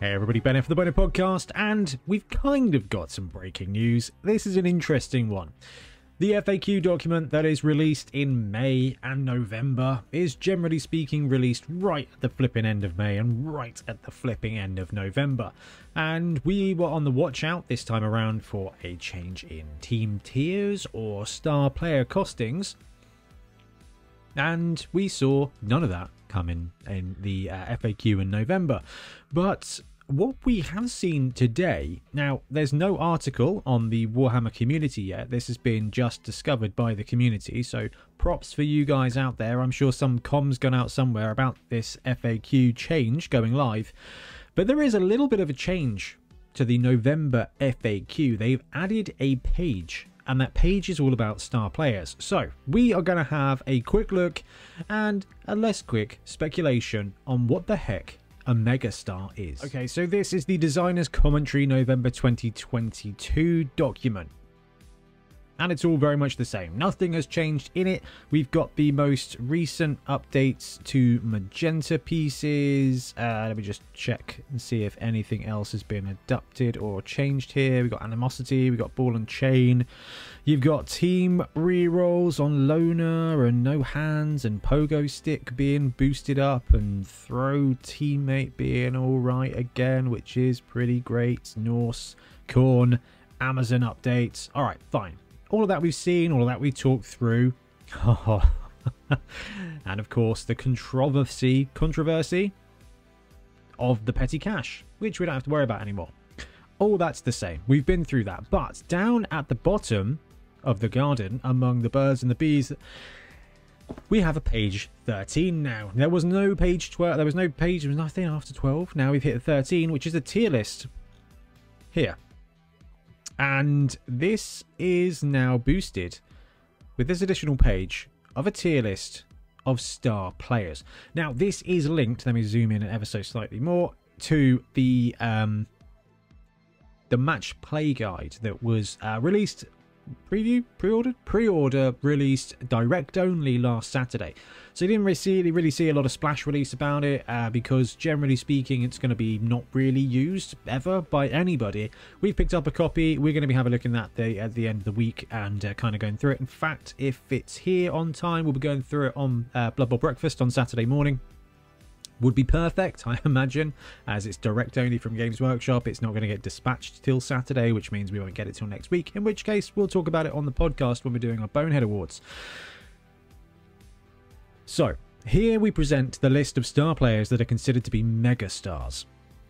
Hey everybody, Ben for the Bonehead Podcast, and we've kind of got some breaking news. This is an interesting one. The FAQ document that is released in May and November is generally speaking released right at the flipping end of May and right at the flipping end of November. And we were on the watch out this time around for a change in team tiers or star player costings. And we saw none of that coming in the uh, FAQ in November. But what we have seen today now there's no article on the warhammer community yet. This has been just discovered by the community so props for you guys out there. I'm sure some comms gone out somewhere about this faq change going live. But there is a little bit of a change to the november faq they've added a page and that page is all about star players. So, we are going to have a quick look and a less quick speculation on what the heck a megastar is. Okay, so this is the designer's commentary November 2022 document and it's all very much the same. Nothing has changed in it. We've got the most recent updates to Magenta pieces. Uh, let me just check and see if anything else has been adapted or changed here. We've got Animosity, we've got Ball and Chain. You've got team rerolls on Loner and No Hands and Pogo Stick being boosted up and Throw Teammate being alright again, which is pretty great. Norse, Khorne, Amazon updates. Alright, fine all of that we've seen, all of that we talked through. and of course, the controversy controversy of the petty cash, which we don't have to worry about anymore. All that's the same. We've been through that. But down at the bottom of the garden, among the birds and the bees, we have a page 13 now. There was no page 12. There was no page. There was nothing after 12. Now we've hit 13, which is a tier list here. And this is now boosted with this additional page of a tier list of star players. Now, this is linked, let me zoom in ever so slightly more, to the um, the match play guide that was uh, released preview, pre-ordered, pre-order released direct only last Saturday. So you didn't really see, really see a lot of splash release about it uh, because generally speaking, it's going to be not really used ever by anybody. We've picked up a copy. We're going to be having a look in that the, at the end of the week and uh, kind of going through it. In fact, if it's here on time, we'll be going through it on uh, Blood Bowl Breakfast on Saturday morning would be perfect, I imagine, as it's direct only from Games Workshop. It's not going to get dispatched till Saturday, which means we won't get it till next week, in which case we'll talk about it on the podcast when we're doing our Bonehead Awards. So, here we present the list of star players that are considered to be megastars.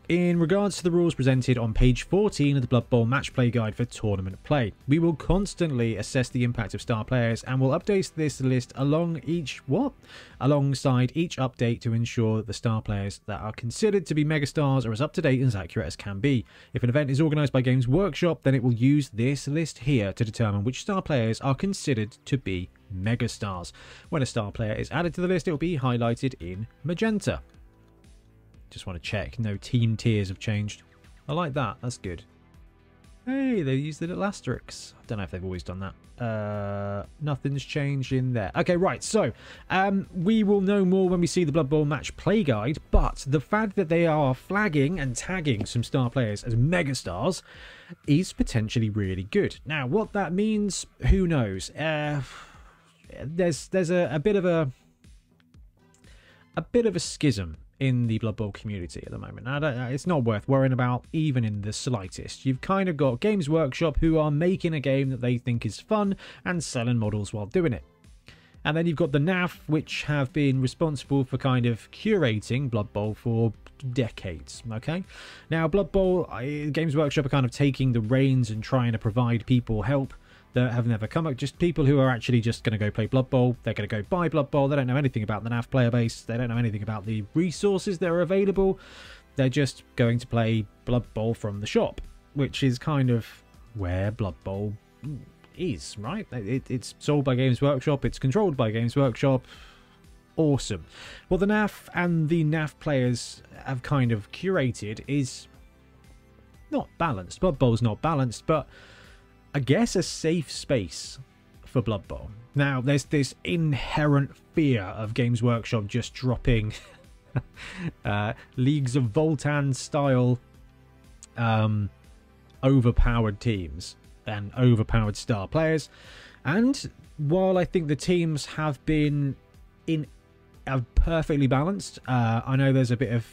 In regards to the rules presented on page 14 of the Blood Bowl match play guide for tournament play, we will constantly assess the impact of star players and will update this list along each what? Alongside each update to ensure that the star players that are considered to be megastars are as up to date and as accurate as can be. If an event is organised by Games Workshop, then it will use this list here to determine which star players are considered to be megastars. When a star player is added to the list, it will be highlighted in magenta. Just want to check. No team tiers have changed. I like that. That's good. Hey, they used the little asterisks. I don't know if they've always done that. Uh, nothing's changed in there. Okay, right. So, um, we will know more when we see the Blood Bowl match play guide. But the fact that they are flagging and tagging some star players as megastars is potentially really good. Now, what that means, who knows? Uh, there's there's a, a bit of a a bit of a schism in the Blood Bowl community at the moment. it's not worth worrying about even in the slightest. You've kind of got Games Workshop who are making a game that they think is fun and selling models while doing it. And then you've got the NAF, which have been responsible for kind of curating Blood Bowl for decades. Okay, now Blood Bowl, Games Workshop are kind of taking the reins and trying to provide people help that have never come up. Just people who are actually just going to go play Blood Bowl. They're going to go buy Blood Bowl. They don't know anything about the NAF player base. They don't know anything about the resources that are available. They're just going to play Blood Bowl from the shop, which is kind of where Blood Bowl is, right? It, it's sold by Games Workshop. It's controlled by Games Workshop. Awesome. What the NAF and the NAF players have kind of curated is not balanced. Blood Bowl's not balanced, but I guess, a safe space for Blood Bowl. Now, there's this inherent fear of Games Workshop just dropping uh, leagues of Voltan style um, overpowered teams and overpowered star players. And while I think the teams have been in perfectly balanced, uh, I know there's a bit of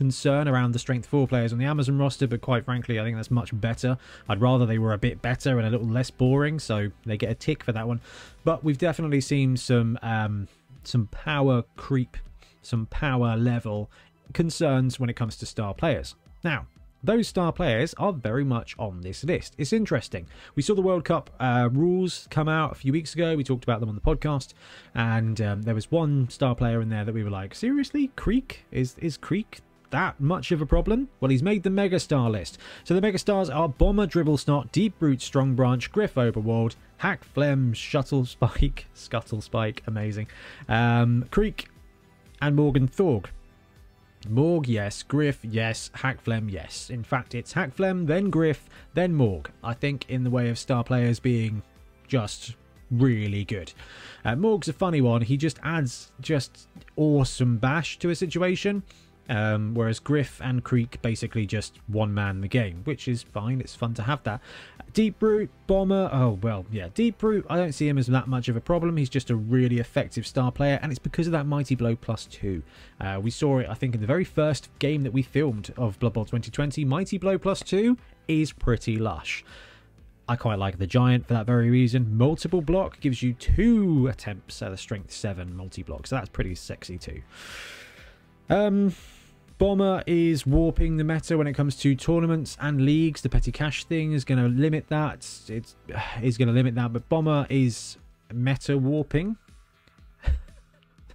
concern around the strength four players on the Amazon roster, but quite frankly, I think that's much better. I'd rather they were a bit better and a little less boring, so they get a tick for that one. But we've definitely seen some um, some power creep, some power level concerns when it comes to star players. Now, those star players are very much on this list. It's interesting. We saw the World Cup uh, rules come out a few weeks ago. We talked about them on the podcast, and um, there was one star player in there that we were like, seriously, Kreek is is Kreek that much of a problem? Well, he's made the megastar list. So the megastars are Bomber, Dribble Snot, Deep Root, Strong Branch, Griff Oberwald, Hack Phlegm, Shuttle Spike, Scuttle Spike, amazing, um, Kreek, and Morg 'n' Thorg. Morg, yes. Griff, yes. Hakflem, yes. In fact, it's Hakflem, then Griff, then Morg. I think in the way of star players being just really good. Uh, Morg's a funny one. He just adds just awesome bash to a situation. Um, whereas Griff and Kreek basically just one man the game, which is fine. It's fun to have that. Deep Root, Bomber, oh well, yeah. Deep Root, I don't see him as that much of a problem. He's just a really effective star player, and it's because of that Mighty Blow plus two. Uh, we saw it, I think, in the very first game that we filmed of Blood Bowl 2020. Mighty Blow plus two is pretty lush. I quite like the Giant for that very reason. Multiple block gives you two attempts at a strength 7 multi block, so that's pretty sexy too. Um, Bomber is warping the meta when it comes to tournaments and leagues. The petty cash thing is going to limit that. It's is going to limit that, but Bomber is meta warping.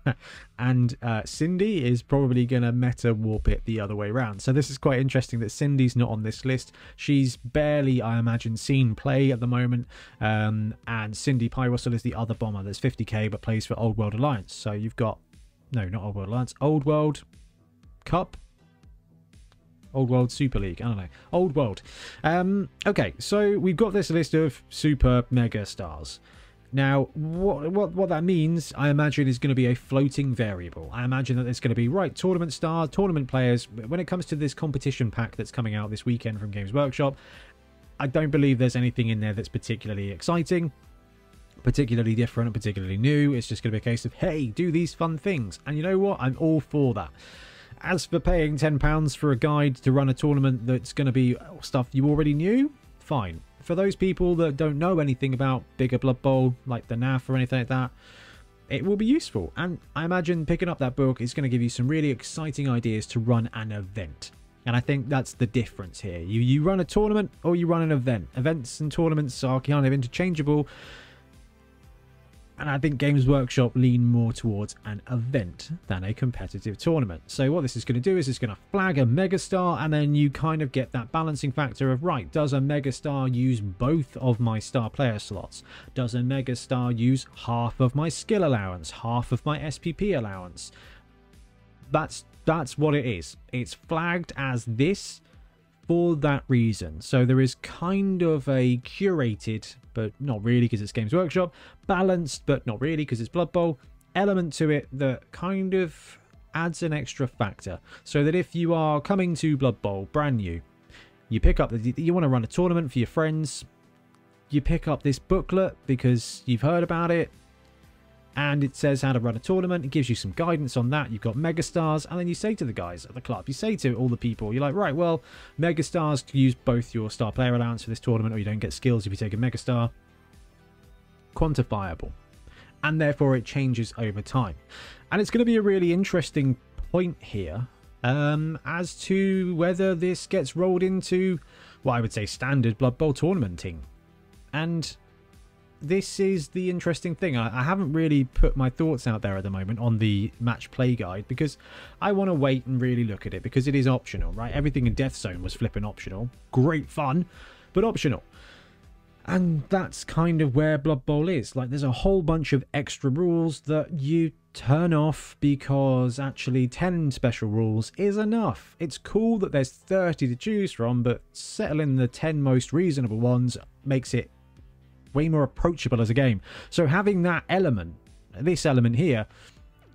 and uh, Cindy is probably going to meta warp it the other way around. So this is quite interesting that Cindy's not on this list. She's barely, I imagine, seen play at the moment. Um, and Cindy Piewhistle is the other bomber that's 50k but plays for Old World Alliance. So you've got, no, not Old World Alliance, Old World Cup. Old World Super League. I don't know. Old World. Um, okay, so we've got this list of super mega stars. Now, what, what what that means, I imagine, is going to be a floating variable. I imagine that there's going to be, right, tournament stars, tournament players. When it comes to this competition pack that's coming out this weekend from Games Workshop, I don't believe there's anything in there that's particularly exciting, particularly different, particularly new. It's just going to be a case of, hey, do these fun things. And you know what? I'm all for that. As for paying £10 for a guide to run a tournament that's going to be stuff you already knew, fine. For those people that don't know anything about bigger Blood Bowl, like the NAF or anything like that, it will be useful. And I imagine picking up that book is going to give you some really exciting ideas to run an event. And I think that's the difference here. You you run a tournament or you run an event. Events and tournaments are kind of interchangeable, and I think Games Workshop lean more towards an event than a competitive tournament. So what this is going to do is it's going to flag a megastar and then you kind of get that balancing factor of, right, does a megastar use both of my star player slots? Does a megastar use half of my skill allowance, half of my SPP allowance? That's that's what it is. It's flagged as this for that reason. So there is kind of a curated, but not really because it's Games Workshop, balanced, but not really because it's Blood Bowl, element to it that kind of adds an extra factor. So that if you are coming to Blood Bowl brand new, you pick up the, you want to run a tournament for your friends, you pick up this booklet because you've heard about it, and it says how to run a tournament. It gives you some guidance on that. You've got megastars, and then you say to the guys at the club, you say to all the people, you're like, right, well, megastars use both your star player allowance for this tournament, or you don't get skills if you take a megastar. Quantifiable. And therefore, it changes over time. And it's going to be a really interesting point here um, as to whether this gets rolled into what I would say standard Blood Bowl tournamenting. And this is the interesting thing. I, I, haven't really put my thoughts out there at the moment on the match play guide because I want to wait and really look at it because it is optional, right? Everything in Death Zone was flipping optional. Great fun, but optional. And that's kind of where Blood Bowl is. Like, there's a whole bunch of extra rules that you turn off because actually 10 special rules is enough. It's cool that there's 30 to choose from, but settling the 10 most reasonable ones makes it way more approachable as a game. So having that element, this element here,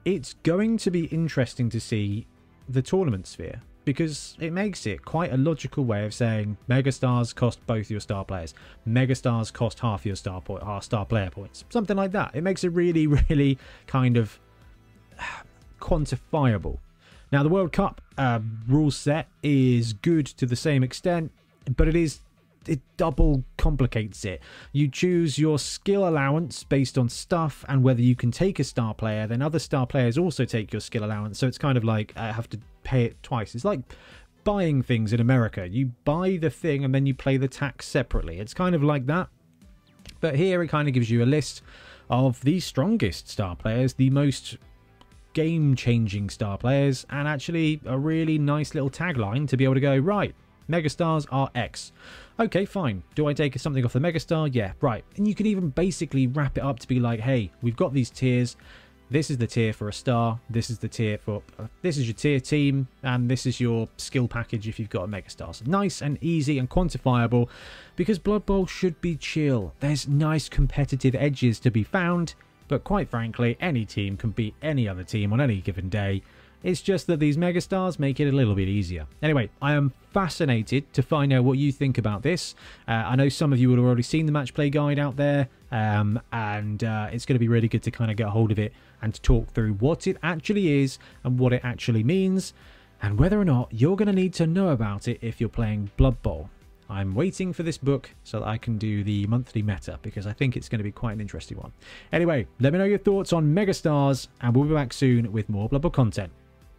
it's going to be interesting to see the tournament sphere because it makes it quite a logical way of saying megastars cost both your star players, megastars cost half your star point, half star player points, something like that. It makes it really, really kind of quantifiable. Now, the World Cup uh, rule set is good to the same extent, but it is it double complicates it. You choose your skill allowance based on stuff and whether you can take a star player, then other star players also take your skill allowance. So it's kind of like I have to pay it twice. It's like buying things in America. You buy the thing and then you pay the tax separately. It's kind of like that. But here it kind of gives you a list of the strongest star players, the most game changing star players, and actually a really nice little tagline to be able to go, right, megastars are X. Okay, fine. Do I take something off the megastar? Yeah, right. And you can even basically wrap it up to be like, hey, we've got these tiers. This is the tier for a star. This is the tier for... Uh, this is your tier team. And this is your skill package if you've got a megastar. So nice and easy and quantifiable. Because Blood Bowl should be chill. There's nice competitive edges to be found. But quite frankly, any team can beat any other team on any given day. It's just that these megastars make it a little bit easier. Anyway, I am fascinated to find out what you think about this. Uh, I know some of you would have already seen the match play guide out there, um, and uh, it's going to be really good to kind of get a hold of it and to talk through what it actually is and what it actually means, and whether or not you're going to need to know about it if you're playing Blood Bowl. I'm waiting for this book so that I can do the monthly meta because I think it's going to be quite an interesting one. Anyway, let me know your thoughts on Megastars, and we'll be back soon with more Blood Bowl content.